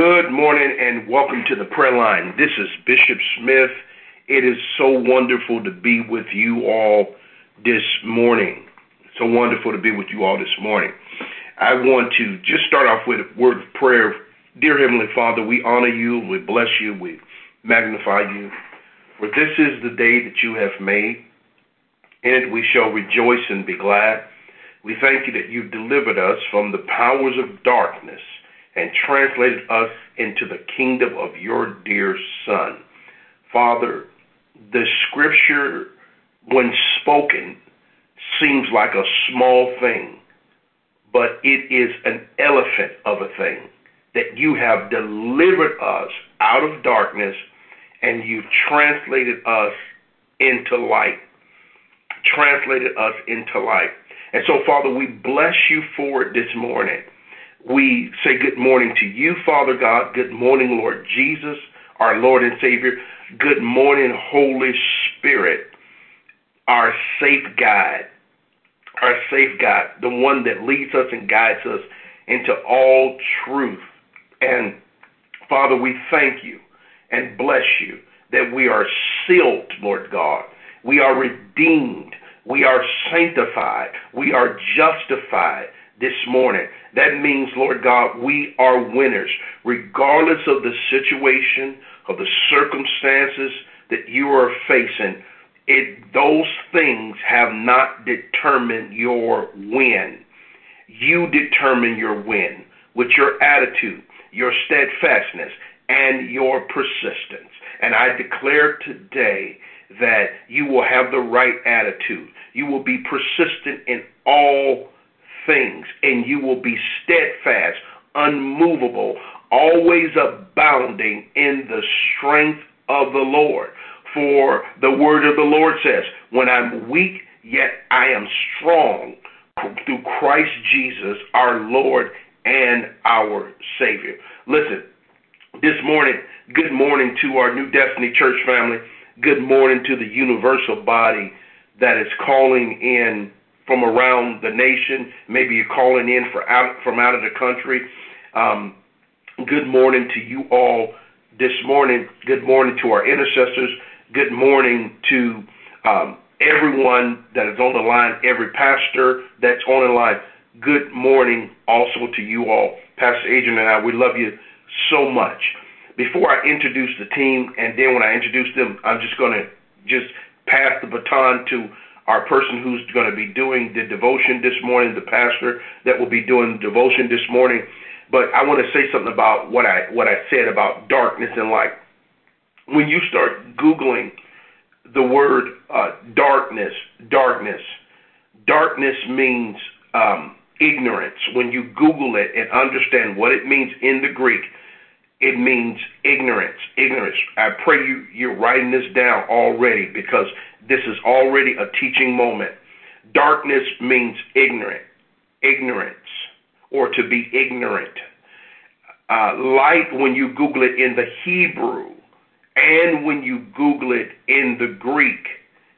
Good morning and welcome to the prayer line. This is Bishop Smith. It is so wonderful to be with you all this morning. So wonderful to be with you all this morning. I want to just start off with a word of prayer. Dear Heavenly Father, we honor you, we bless you, we magnify you. For this is the day that you have made. In it we shall rejoice and be glad. We thank you that you've delivered us from the powers of darkness and translated us into the kingdom of your dear Son. Father, the scripture, when spoken, seems like a small thing, but it is an elephant of a thing that you have delivered us out of darkness and you've translated us into light. Translated us into light. And so, Father, we bless you for it this morning. We say good morning to you, Father God. Good morning, Lord Jesus, our Lord and Savior. Good morning, Holy Spirit, our safe guide, our safe guide, the one that leads us and guides us into all truth. And Father, we thank you and bless you that we are sealed, Lord God. We are redeemed. We are sanctified. We are justified this morning. That means, Lord God, we are winners, regardless of the situation, of the circumstances that you are facing. It, those things have not determined your win. You determine your win with your attitude, your steadfastness, and your persistence. And I declare today that you will have the right attitude. You will be persistent in all things, and you will be steadfast, unmovable, always abounding in the strength of the Lord. For the word of the Lord says, When I'm weak, yet I am strong through Christ Jesus, our Lord and our Savior. Listen, this morning, good morning to our New Destiny Church family. Good morning to the universal body that is calling in from around the nation. Maybe you're calling in for out, from out of the country. Um, good morning to you all this morning. Good morning to our intercessors. Good morning to um, everyone that is on the line, every pastor that's on the line. Good morning also to you all. Pastor Adrian and I, we love you so much. Before I introduce the team, and then when I introduce them, I'm just going to just pass the baton to our person who's going to be doing the devotion this morning, the pastor that will be doing the devotion this morning. But I want to say something about what I what I said about darkness and light. When you start googling the word uh, darkness, darkness, darkness means um, ignorance. When you Google it and understand what it means in the Greek, it means ignorance. Ignorance. I pray you you're writing this down already because this is already a teaching moment. Darkness means ignorant, ignorance, or to be ignorant. Uh, light, when you Google it in the Hebrew, and when you Google it in the Greek,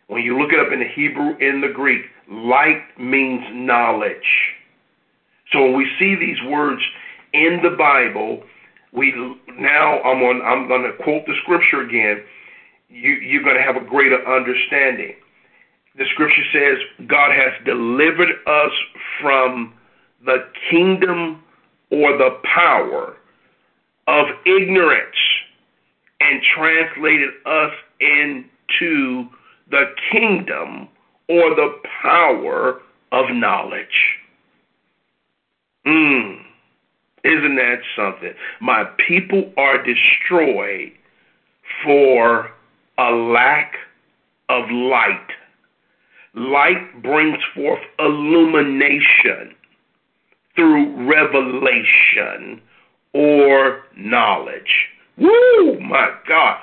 when you look it up in the Hebrew, and the Greek, light means knowledge. So when we see these words in the Bible, we now I'm on I'm going to quote the scripture again you, you're going to have a greater understanding. The scripture says God has delivered us from the kingdom or the power of ignorance and translated us into the kingdom or the power of knowledge. Mm, isn't that something? My people are destroyed for a lack of light. Light brings forth illumination through revelation or knowledge. Woo, my God.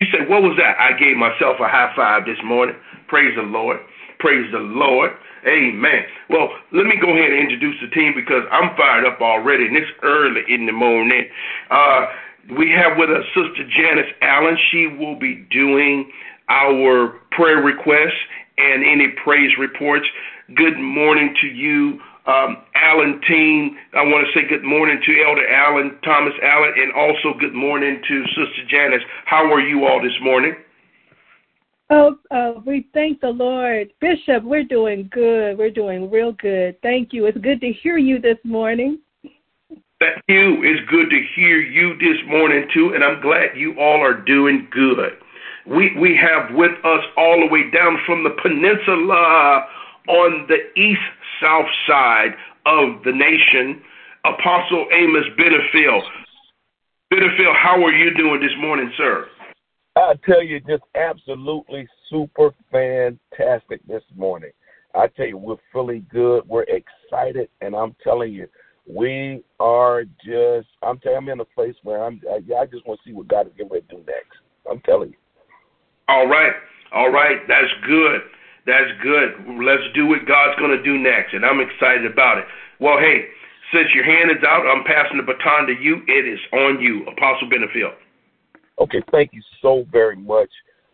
You said, what was that? I gave myself a high five this morning. Praise the Lord. Praise the Lord. Amen. Well, let me go ahead and introduce the team because I'm fired up already, and it's early in the morning. Uh, we have with us Sister Janice Allen. She will be doing our prayer requests and any praise reports. Good morning to you, um, Allen team. I want to say good morning to Elder Allen, Thomas Allen, and also good morning to Sister Janice. How are you all this morning? Oh, uh, we thank the Lord. Bishop, we're doing good. We're doing real good. Thank you. It's good to hear you this morning. Thank you. It's good to hear you this morning, too, and I'm glad you all are doing good. We, we have with us all the way down from the peninsula on the east south side of the nation, Apostle Amos Benefield. Benefield, how are you doing this morning, sir? I tell you, just absolutely super fantastic this morning. I tell you, we're feeling good. We're excited, and I'm telling you, we are just. I'm telling. You, I'm in a place where I'm. I, I just want to see what God is going to do next. I'm telling you. All right, all right. That's good. That's good. Let's do what God's going to do next, and I'm excited about it. Well, hey, since your hand is out, I'm passing the baton to you. It is on you, Apostle Benefield. Okay, thank you so very much,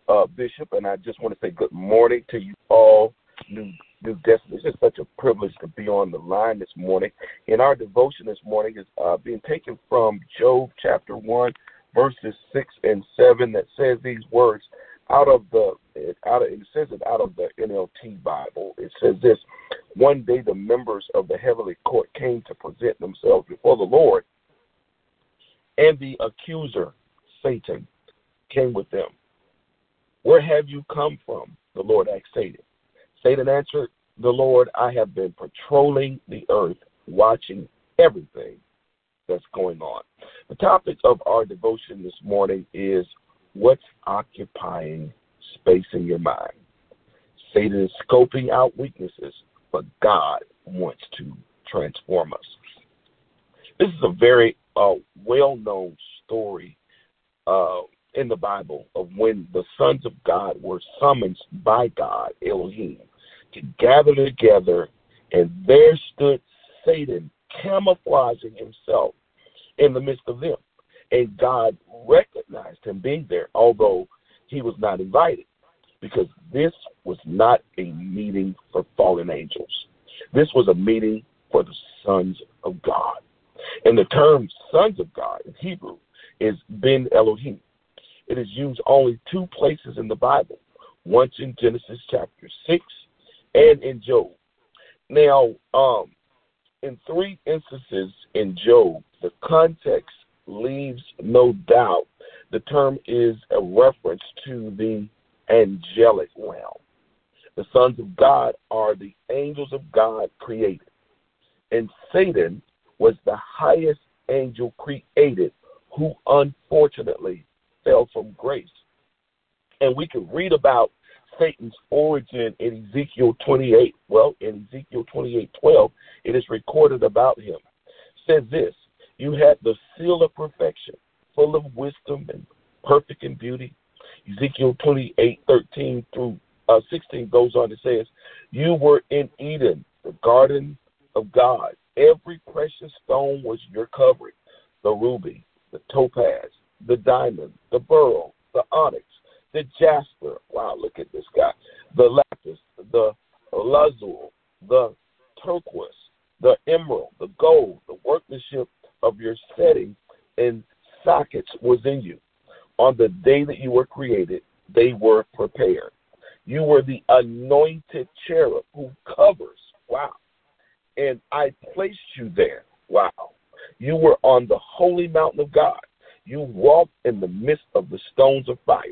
uh, Bishop, and I just want to say good morning to you all, new new destiny. It's just such a privilege to be on the line this morning. And our devotion this morning is uh, being taken from Job chapter one, verses six and seven, that says these words out of the out of, it says it out of the NLT Bible. It says this: One day the members of the heavenly court came to present themselves before the Lord, and the accuser Satan came with them. Where have you come from? The Lord asked Satan. Satan answered the Lord, I have been patrolling the earth, watching everything that's going on. The topic of our devotion this morning is what's occupying space in your mind. Satan is scoping out weaknesses, but God wants to transform us. This is a very uh, well known story uh, in the Bible of when the sons of God were summoned by God, Elohim, to gather together, and there stood Satan camouflaging himself in the midst of them. And God recognized him being there, although he was not invited, because this was not a meeting for fallen angels. This was a meeting for the sons of God. And the term sons of God in Hebrew is Ben Elohim. It is used only two places in the Bible, once in Genesis chapter 6 and in Job. Now, um, in three instances in Job, the context leaves no doubt the term is a reference to the angelic realm. The sons of God are the angels of God created. And Satan was the highest angel created who unfortunately fell from grace. And we can read about Satan's origin in Ezekiel 28. Well, in Ezekiel 28 12, it is recorded about him. It says this You had the seal of perfection, full of wisdom and perfect in beauty. Ezekiel 28 13 through uh, 16 goes on and says, You were in Eden, the garden of God. Every precious stone was your covering the ruby, the topaz, the diamond, the beryl, the onyx, the jasper. Wow, look at this guy. The lapis, the lazuli, the turquoise, the emerald, the gold, the workmanship of your setting and sockets was in you. On the day that you were created, they were prepared. You were the anointed cherub who covers. Wow. And I placed you there. Wow. You were on the holy mountain of God. You walked in the midst of the stones of fire.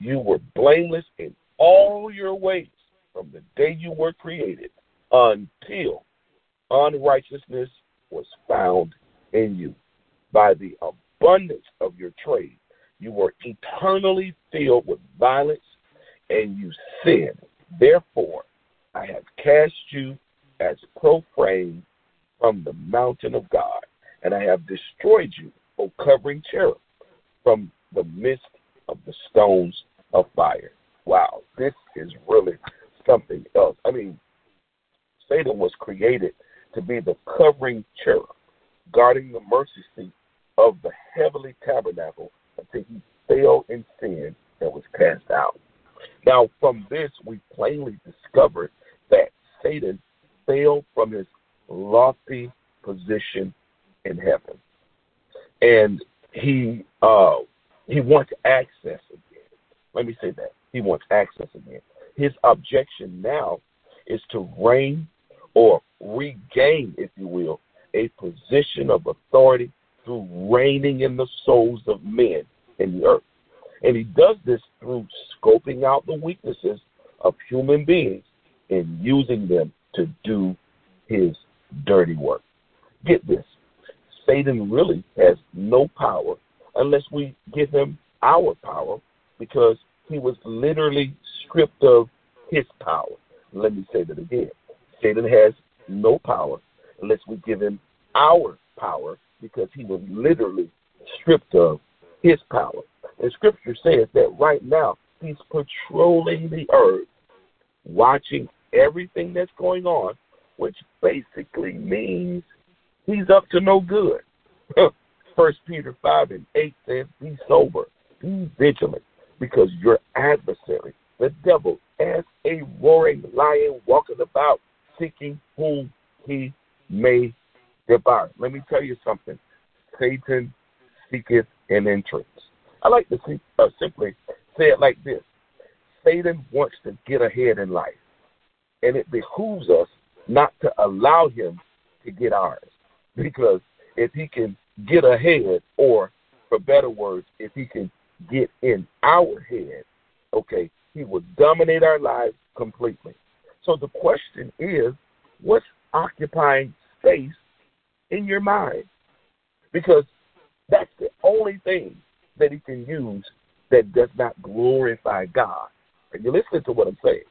You were blameless in all your ways from the day you were created until unrighteousness was found in you. By the abundance of your trade, you were eternally filled with violence and you sinned. Therefore, I have cast you as profane from the mountain of God and I have destroyed you, O covering cherub, from the midst of the stones of fire. Wow, this is really something else. I mean, Satan was created to be the covering cherub, guarding the mercy seat of the heavenly tabernacle until he fell in sin and was cast out. Now, from this, we plainly discover that Satan fell from his lofty position in heaven. And he uh, he wants access again. Let me say that. He wants access again. His objection now is to reign or regain, if you will, a position of authority through reigning in the souls of men in the earth. And he does this through scoping out the weaknesses of human beings and using them to do his dirty work. Get this Satan really has no power unless we give him our power because he was literally stripped of his power. Let me say that again. Satan has no power unless we give him our power because he was literally stripped of his power. And scripture says that right now he's patrolling the earth, watching everything that's going on, which basically means he's up to no good. First Peter five and eight says, Be sober, be vigilant, because your adversary, the devil, as a roaring lion walking about, seeking whom he may devour. Let me tell you something. Satan seeketh an entrance. I like to see, uh, simply say it like this Satan wants to get ahead in life, and it behooves us not to allow him to get ours. Because if he can get ahead, or for better words, if he can get in our head, okay, he will dominate our lives completely. So the question is, what's occupying space in your mind? Because that's the only thing that he can use that does not glorify God. And you listen to what I'm saying.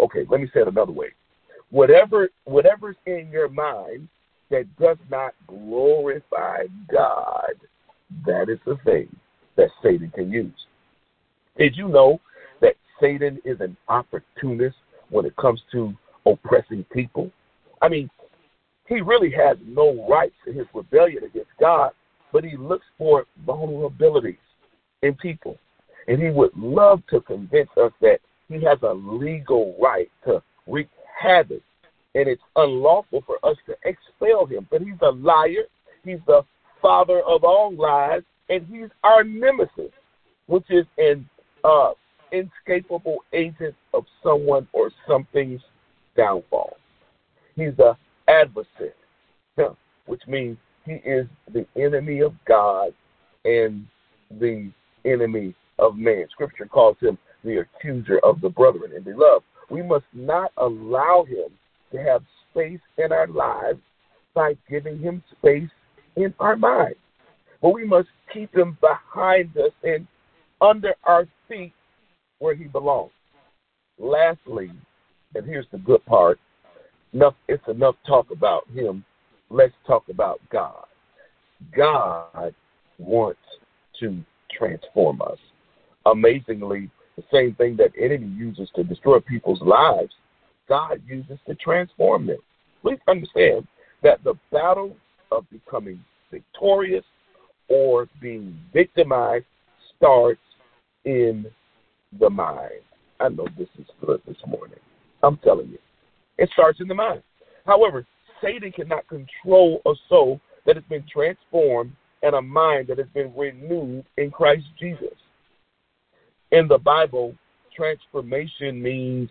Okay, let me say it another way. Whatever whatever's in your mind that does not glorify God, that is the thing that Satan can use. Did you know that Satan is an opportunist when it comes to oppressing people? I mean, he really has no rights in his rebellion against God, but he looks for vulnerabilities in people. And he would love to convince us that he has a legal right to wreak havoc and it's unlawful for us to expel him. But he's a liar. He's the father of all lies, and he's our nemesis, which is an uh, inescapable agent of someone or something's downfall. He's a adversary, which means he is the enemy of God and the enemy of man. Scripture calls him the accuser of the brethren. And beloved, we must not allow him to have space in our lives by giving him space in our mind. But we must keep him behind us and under our feet where he belongs. Lastly, and here's the good part, enough it's enough talk about him. Let's talk about God. God wants to transform us. Amazingly, the same thing that enemy uses to destroy people's lives God uses to transform them. Please understand that the battle of becoming victorious or being victimized starts in the mind. I know this is good this morning. I'm telling you. It starts in the mind. However, Satan cannot control a soul that has been transformed and a mind that has been renewed in Christ Jesus. In the Bible, transformation means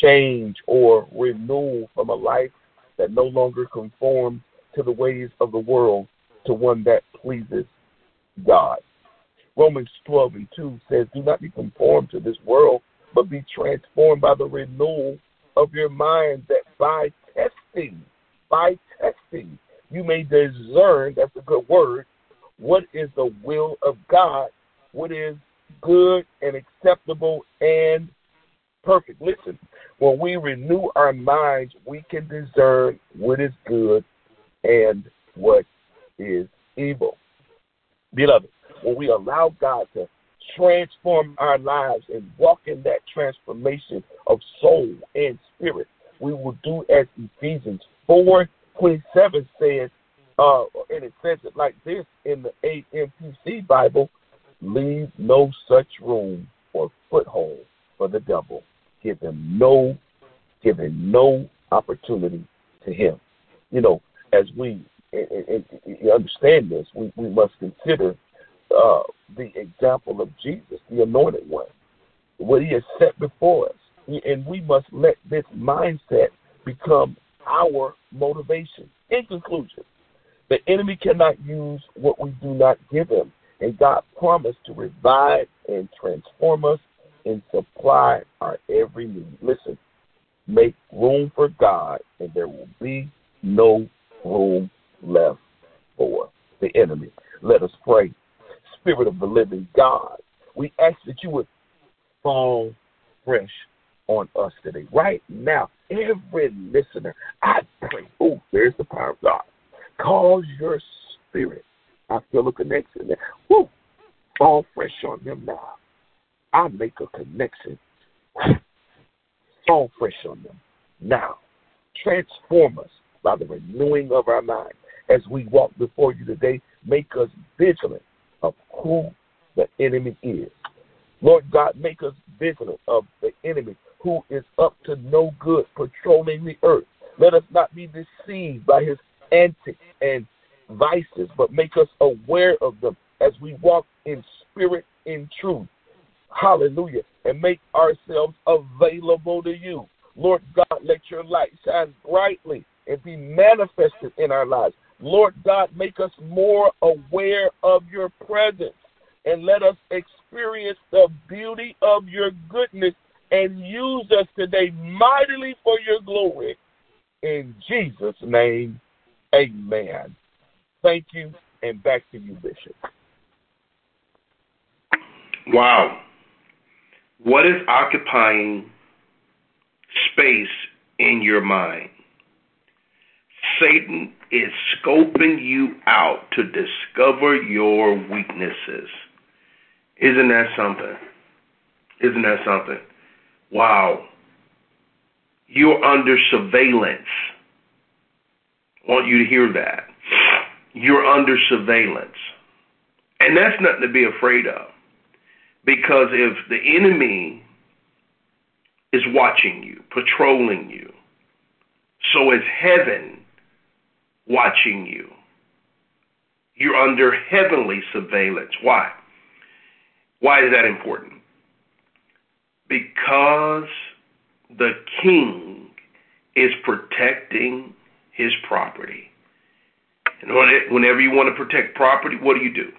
change or renewal from a life that no longer conforms to the ways of the world to one that pleases God. Romans 12 and 2 says, Do not be conformed to this world, but be transformed by the renewal of your mind, that by testing, by testing, you may discern, that's a good word, what is the will of God, what is good and acceptable and perfect. Listen, when we renew our minds, we can discern what is good and what is evil. Beloved, when we allow God to transform our lives and walk in that transformation of soul and spirit, we will do as Ephesians 4 27 says, uh, and it says it like this in the AMPC Bible leave no such room or foothold for the devil give him no him no opportunity to him. you know, as we and, and, understand this, we, we must consider uh, the example of Jesus, the anointed one, what he has set before us. And we must let this mindset become our motivation. In conclusion, the enemy cannot use what we do not give him. And God promised to revive and transform us and supply our every need. Listen, make room for God, and there will be no room left for the enemy. Let us pray. Spirit of the living God, we ask that you would fall fresh on us today. Right now, every listener, I pray, oh, there's the power of God. Cause your spirit. I feel a connection there. Woo! Fall fresh on them now. I make a connection. Fall fresh on them now. Transform us by the renewing of our mind as we walk before you today. Make us vigilant of who the enemy is. Lord God, make us vigilant of the enemy who is up to no good patrolling the earth. Let us not be deceived by his antics and vices, but make us aware of them as we walk in spirit in truth. Hallelujah. And make ourselves available to you. Lord God, let your light shine brightly and be manifested in our lives. Lord God, make us more aware of your presence and let us experience the beauty of your goodness and use us today mightily for your glory. In Jesus' name, amen. Thank you, and back to you, Bishop. Wow. What is occupying space in your mind? Satan is scoping you out to discover your weaknesses. Isn't that something? Isn't that something? Wow. You're under surveillance. I want you to hear that. You're under surveillance. And that's nothing to be afraid of. Because if the enemy is watching you, patrolling you, so is heaven watching you. You're under heavenly surveillance. Why? Why is that important? Because the king is protecting his property. And whenever you want to protect property, what do you do?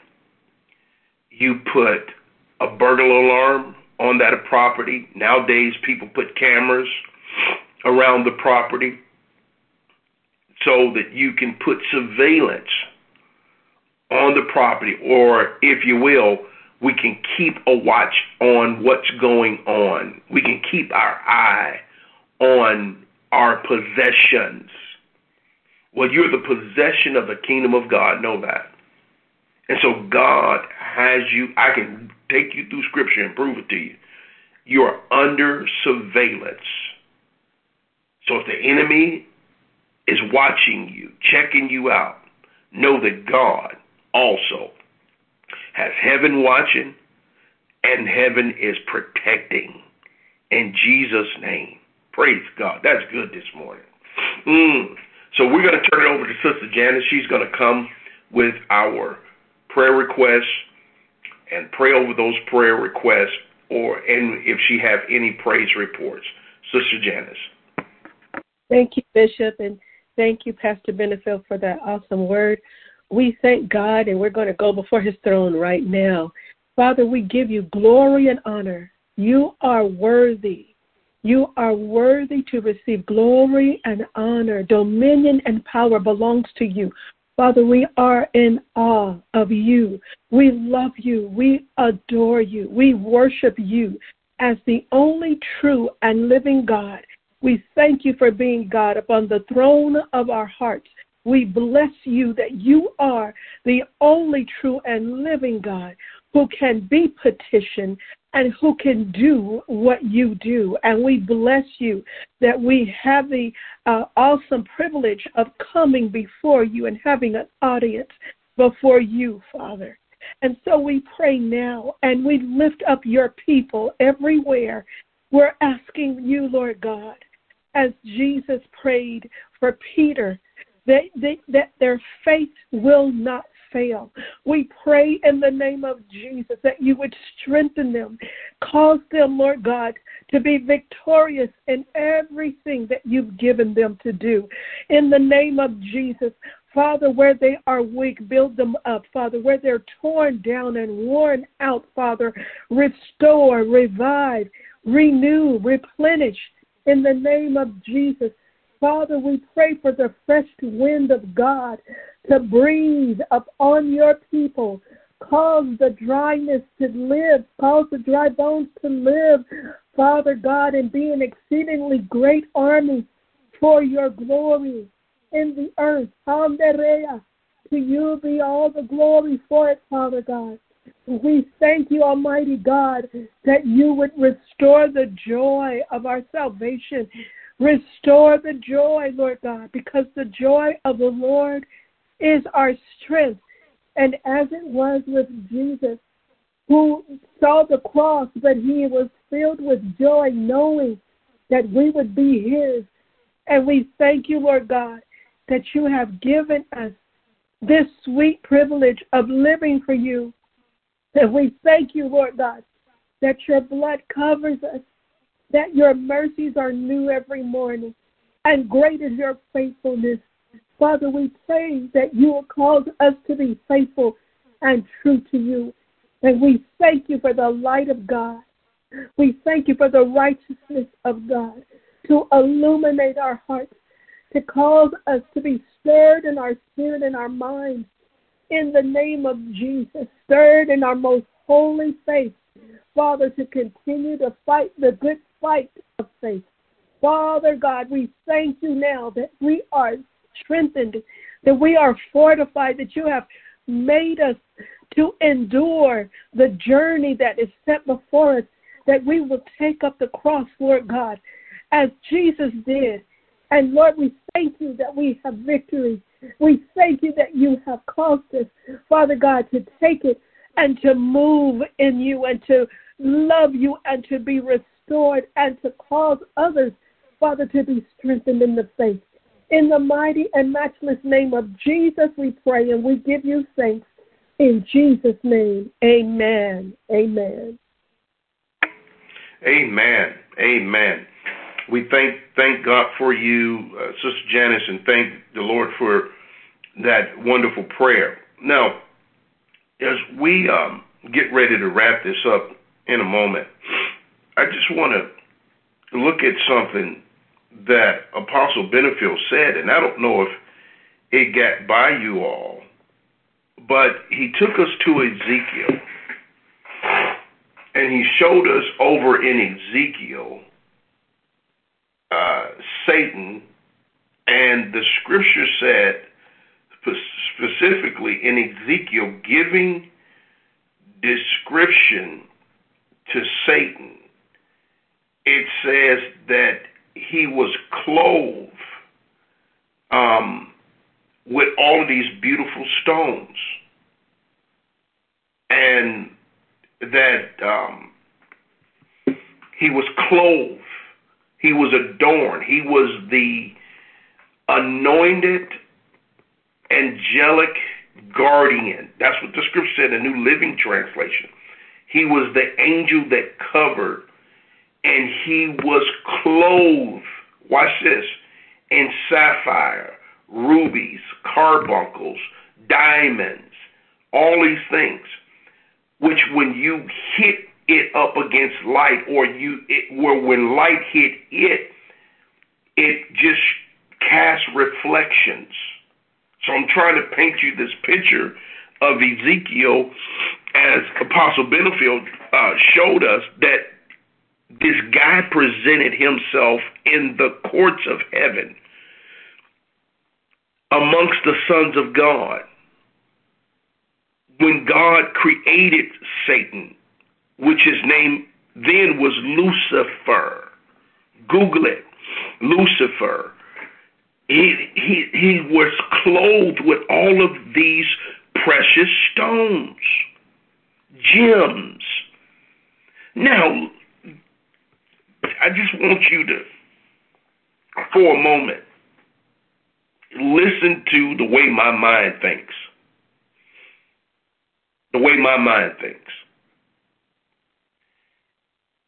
You put a burglar alarm on that property. Nowadays, people put cameras around the property so that you can put surveillance on the property, or if you will, we can keep a watch on what's going on. We can keep our eye on our possessions. Well, you're the possession of the kingdom of God. Know that. And so God has you. I can take you through scripture and prove it to you. You are under surveillance. So if the enemy is watching you, checking you out, know that God also has heaven watching and heaven is protecting. In Jesus' name. Praise God. That's good this morning. Mm. So we're going to turn it over to Sister Janice. She's going to come with our prayer requests and pray over those prayer requests or and if she have any praise reports. Sister Janice. Thank you, Bishop, and Thank you, Pastor Benefield, for that awesome word. We thank God, and we're going to go before his throne right now. Father, we give you glory and honor. You are worthy. You are worthy to receive glory and honor. Dominion and power belongs to you. Father, we are in awe of you. We love you. We adore you. We worship you as the only true and living God. We thank you for being God upon the throne of our hearts. We bless you that you are the only true and living God who can be petitioned and who can do what you do. And we bless you that we have the uh, awesome privilege of coming before you and having an audience before you, Father. And so we pray now and we lift up your people everywhere. We're asking you, Lord God, as Jesus prayed for Peter that, that, that their faith will not fail. We pray in the name of Jesus that you would strengthen them, cause them, Lord God, to be victorious in everything that you've given them to do. In the name of Jesus, Father, where they are weak, build them up. Father, where they're torn down and worn out, Father, restore, revive, renew, replenish in the name of Jesus. Father, we pray for the fresh wind of God to breathe upon your people. Cause the dryness to live. Cause the dry bones to live, Father God, and be an exceedingly great army for your glory in the earth. To you be all the glory for it, Father God. We thank you, Almighty God, that you would restore the joy of our salvation. Restore the joy, Lord God, because the joy of the Lord is our strength. And as it was with Jesus, who saw the cross, but he was filled with joy knowing that we would be his. And we thank you, Lord God, that you have given us this sweet privilege of living for you. And we thank you, Lord God, that your blood covers us, that your mercies are new every morning, and great is your faithfulness. Father, we pray that you will cause us to be faithful and true to you. And we thank you for the light of God. We thank you for the righteousness of God to illuminate our hearts, to cause us to be stirred in our spirit and our mind. In the name of Jesus, stirred in our most holy faith, Father, to continue to fight the good fight of faith. Father God, we thank you now that we are strengthened, that we are fortified, that you have made us to endure the journey that is set before us, that we will take up the cross, Lord God, as Jesus did. And Lord, we thank you that we have victory. We thank you that you have caused us, Father God, to take it and to move in you and to love you and to be restored and to cause others, Father, to be strengthened in the faith. In the mighty and matchless name of Jesus, we pray and we give you thanks. In Jesus' name, amen. Amen. Amen. Amen. We thank thank God for you, uh, Sister Janice, and thank the Lord for that wonderful prayer. Now, as we um, get ready to wrap this up in a moment, I just want to look at something that Apostle Benefield said, and I don't know if it got by you all, but he took us to Ezekiel. And he showed us over in Ezekiel uh, Satan, and the scripture said specifically in Ezekiel giving description to Satan, it says that he was clothed um, with all of these beautiful stones, and that um, he was clothed, he was adorned, he was the anointed angelic guardian. That's what the scripture said in the New Living Translation. He was the angel that covered and he was clothed, watch this, in sapphire, rubies, carbuncles, diamonds, all these things, which when you hit it up against light or you it where when light hit it, it just casts reflections. So I'm trying to paint you this picture of Ezekiel as Apostle Benefield uh, showed us that this guy presented himself in the courts of heaven amongst the sons of God. When God created Satan, which his name then was Lucifer. Google it. Lucifer. He, he, he was clothed with all of these precious stones, gems. Now, I just want you to, for a moment, listen to the way my mind thinks. The way my mind thinks.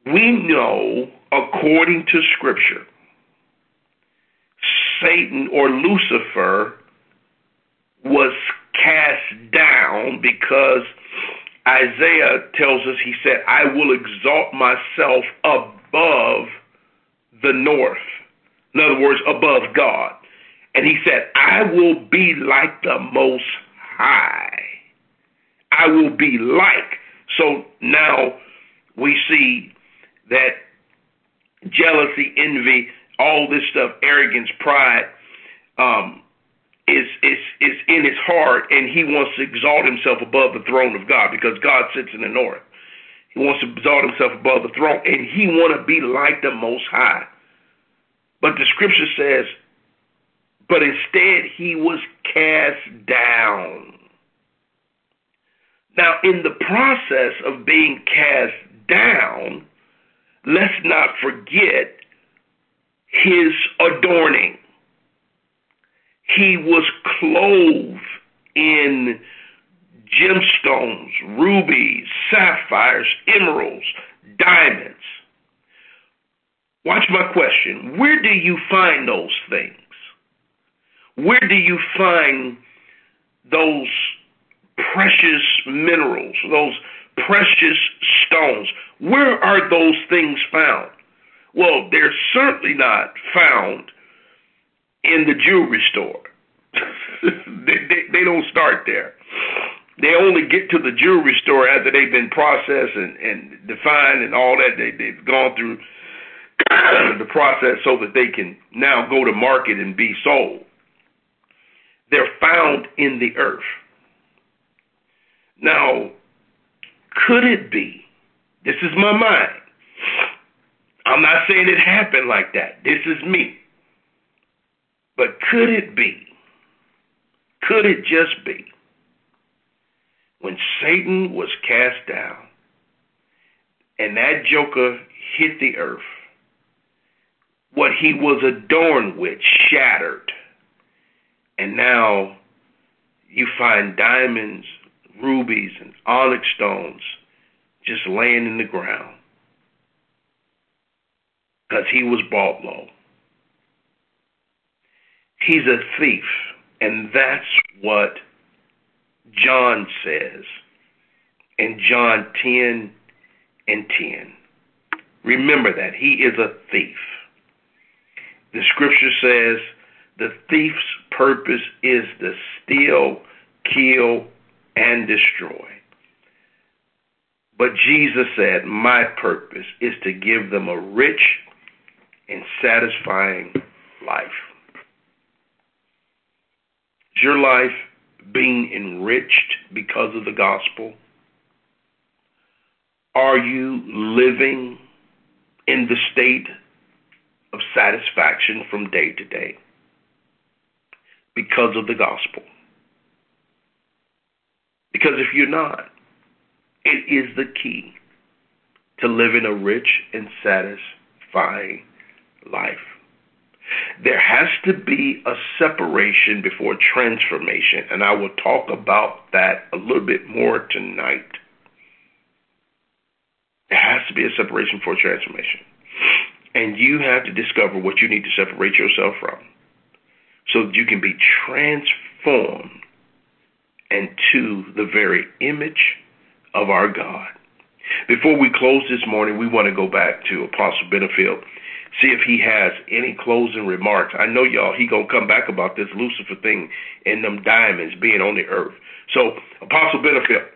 We know, according to Scripture, Satan or Lucifer was cast down because Isaiah tells us, he said, I will exalt myself above the north. In other words, above God. And he said, I will be like the Most High. I will be like. So now we see that jealousy, envy, all this stuff, arrogance, pride, um, is is is in his heart, and he wants to exalt himself above the throne of God because God sits in the north. He wants to exalt himself above the throne, and he want to be like the Most High. But the Scripture says, but instead he was cast down. Now, in the process of being cast down, let's not forget his adorning. He was clothed in gemstones, rubies, sapphires, emeralds, diamonds. Watch my question. Where do you find those things? Where do you find those precious minerals, those precious stones? Where are those things found? Well, they're certainly not found in the jewelry store. they, they, they don't start there. They only get to the jewelry store after they've been processed and, and defined and all that. They, they've gone through the process so that they can now go to market and be sold. They're found in the earth. Now, could it be? This is my mind. I'm not saying it happened like that. This is me. But could it be? Could it just be? When Satan was cast down and that joker hit the earth, what he was adorned with shattered. And now you find diamonds, rubies, and onyx stones just laying in the ground because he was bought low. He's a thief, and that's what John says in John 10 and 10. Remember that. He is a thief. The scripture says the thief's purpose is to steal, kill, and destroy. But Jesus said, My purpose is to give them a rich and satisfying life. Is your life being enriched because of the gospel? Are you living in the state of satisfaction from day to day because of the gospel? Because if you're not, it is the key to living a rich and satisfying life. There has to be a separation before transformation, and I will talk about that a little bit more tonight. There has to be a separation for transformation. And you have to discover what you need to separate yourself from so that you can be transformed into the very image of our God. Before we close this morning, we want to go back to Apostle Benefield see if he has any closing remarks. I know y'all he gonna come back about this Lucifer thing and them diamonds being on the earth. So Apostle Benefield.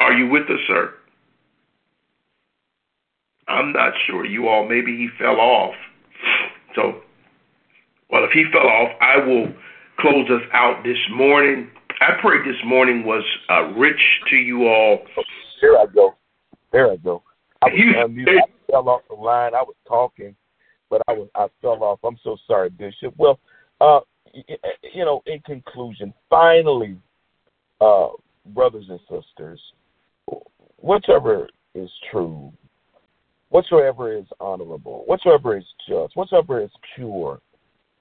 Are you with us, sir? I'm not sure. You all, maybe he fell off. So, well, if he fell off, I will close us out this morning. I pray this morning was uh, rich to you all. There I go. There I go. I, was, I fell off the line. I was talking, but I was I fell off. I'm so sorry, Bishop. Well, uh, you know, in conclusion, finally, uh, brothers and sisters, whichever is true, whatsoever is honorable, whatsoever is just, whatsoever is pure,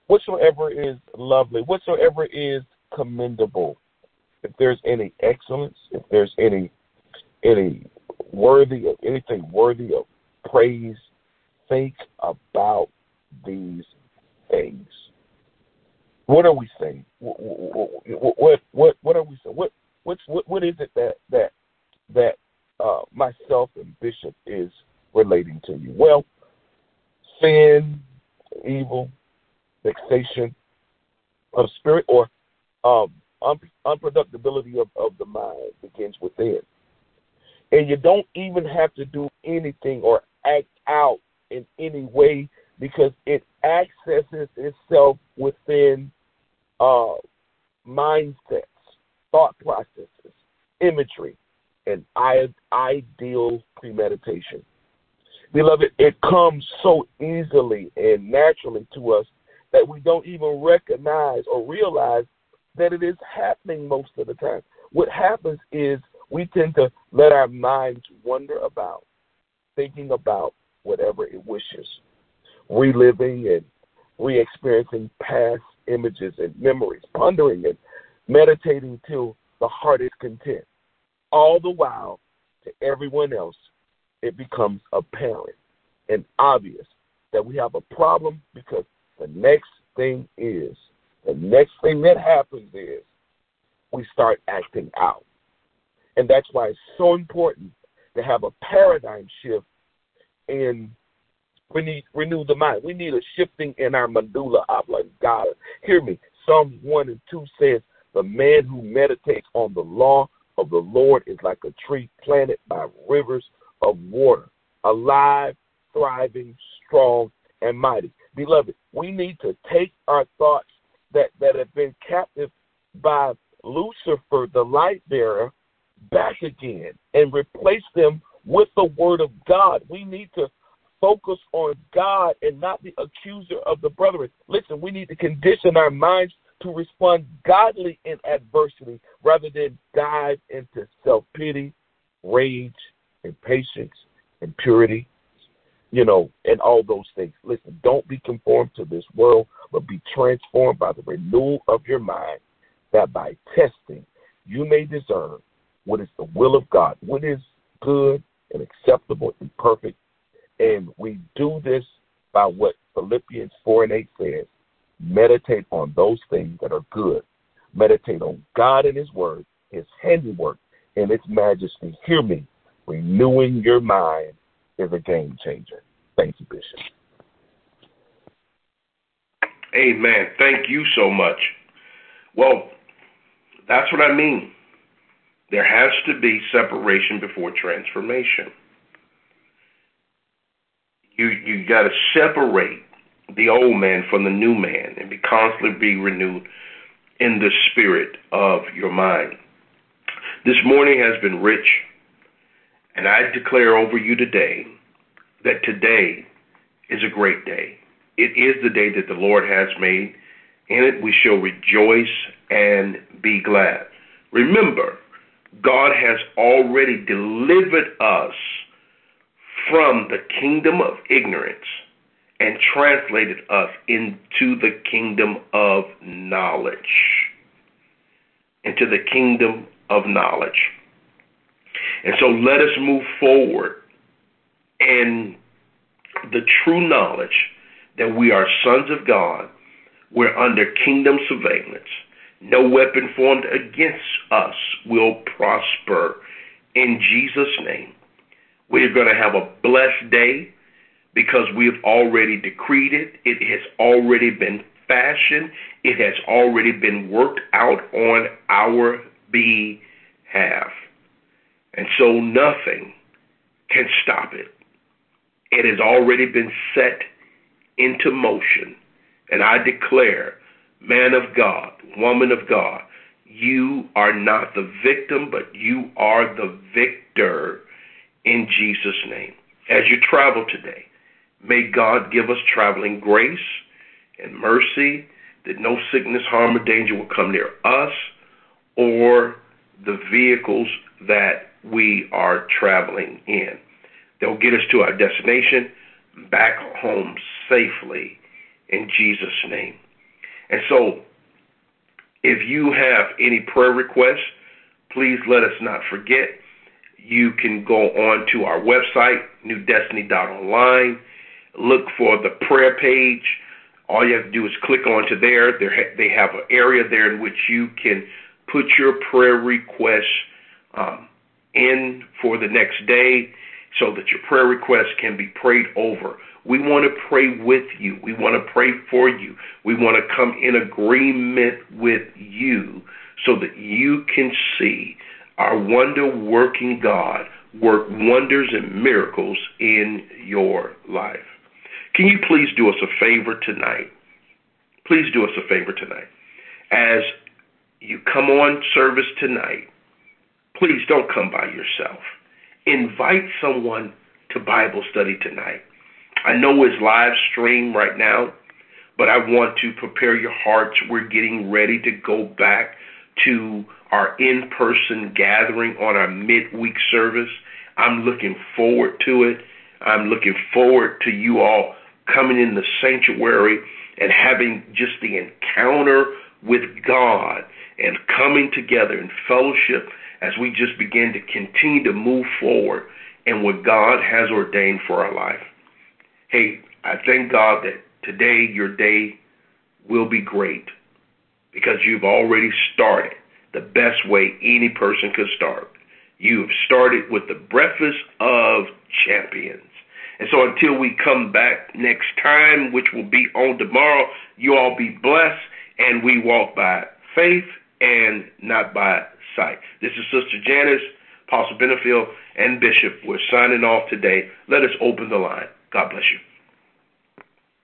whatsoever is lovely, whatsoever is commendable, if there's any excellence, if there's any any worthy of anything worthy of praise, think about these things. What are we saying? What what what, what are we saying? What what's what what is it that that that uh, myself and Bishop is relating to you? Well, sin, evil, vexation of spirit, or um, un- unproductibility of, of the mind begins within. And you don't even have to do anything or act out in any way because it accesses itself within uh, mindsets, thought processes, imagery, and ideal premeditation. Beloved, it comes so easily and naturally to us that we don't even recognize or realize that it is happening most of the time. What happens is we tend to let our minds wander about, thinking about whatever it wishes, reliving and re experiencing past images and memories, pondering and meditating till the heart is content. All the while, to everyone else, it becomes apparent and obvious that we have a problem because the next thing is, the next thing that happens is we start acting out. And that's why it's so important to have a paradigm shift in we need renew the mind. We need a shifting in our medulla oblongata. Hear me. Psalms 1 and 2 says, The man who meditates on the law of the Lord is like a tree planted by rivers of water, alive, thriving, strong, and mighty. Beloved, we need to take our thoughts that, that have been captive by Lucifer, the light bearer, back again and replace them with the word of God. We need to focus on God and not the accuser of the brethren. Listen, we need to condition our minds to respond godly in adversity rather than dive into self pity, rage, impatience, impurity, you know, and all those things. Listen, don't be conformed to this world, but be transformed by the renewal of your mind, that by testing you may discern what is the will of God, what is good and acceptable and perfect and we do this by what Philippians 4 and 8 says meditate on those things that are good. Meditate on God and His Word, His handiwork, and its majesty. Hear me. Renewing your mind is a game changer. Thank you, Bishop. Amen. Thank you so much. Well, that's what I mean. There has to be separation before transformation you you got to separate the old man from the new man and be constantly be renewed in the spirit of your mind. This morning has been rich, and I declare over you today that today is a great day. It is the day that the Lord has made. In it we shall rejoice and be glad. Remember, God has already delivered us from the kingdom of ignorance and translated us into the kingdom of knowledge. Into the kingdom of knowledge. And so let us move forward in the true knowledge that we are sons of God. We're under kingdom surveillance. No weapon formed against us will prosper in Jesus' name. We're going to have a blessed day because we've already decreed it. It has already been fashioned. It has already been worked out on our behalf. And so nothing can stop it. It has already been set into motion. And I declare, man of God, woman of God, you are not the victim, but you are the victor in Jesus' name. As you travel today, may God give us traveling grace and mercy that no sickness, harm, or danger will come near us or the vehicles that we are traveling in. They'll get us to our destination back home safely in Jesus' name. And so, if you have any prayer requests, please let us not forget. You can go on to our website, newdestiny.online, look for the prayer page. All you have to do is click onto there. They have an area there in which you can put your prayer requests um, in for the next day so that your prayer requests can be prayed over. We want to pray with you. We want to pray for you. We want to come in agreement with you so that you can see our wonder working God work wonders and miracles in your life. Can you please do us a favor tonight? Please do us a favor tonight. As you come on service tonight, please don't come by yourself. Invite someone to Bible study tonight. I know it's live stream right now, but I want to prepare your hearts. We're getting ready to go back to our in person gathering on our midweek service. I'm looking forward to it. I'm looking forward to you all coming in the sanctuary and having just the encounter with God and coming together in fellowship as we just begin to continue to move forward in what God has ordained for our life. Hey, I thank God that today your day will be great because you've already started the best way any person could start. You have started with the breakfast of champions. And so until we come back next time, which will be on tomorrow, you all be blessed and we walk by faith and not by sight. This is Sister Janice, Apostle Benefield, and Bishop. We're signing off today. Let us open the line. God bless you.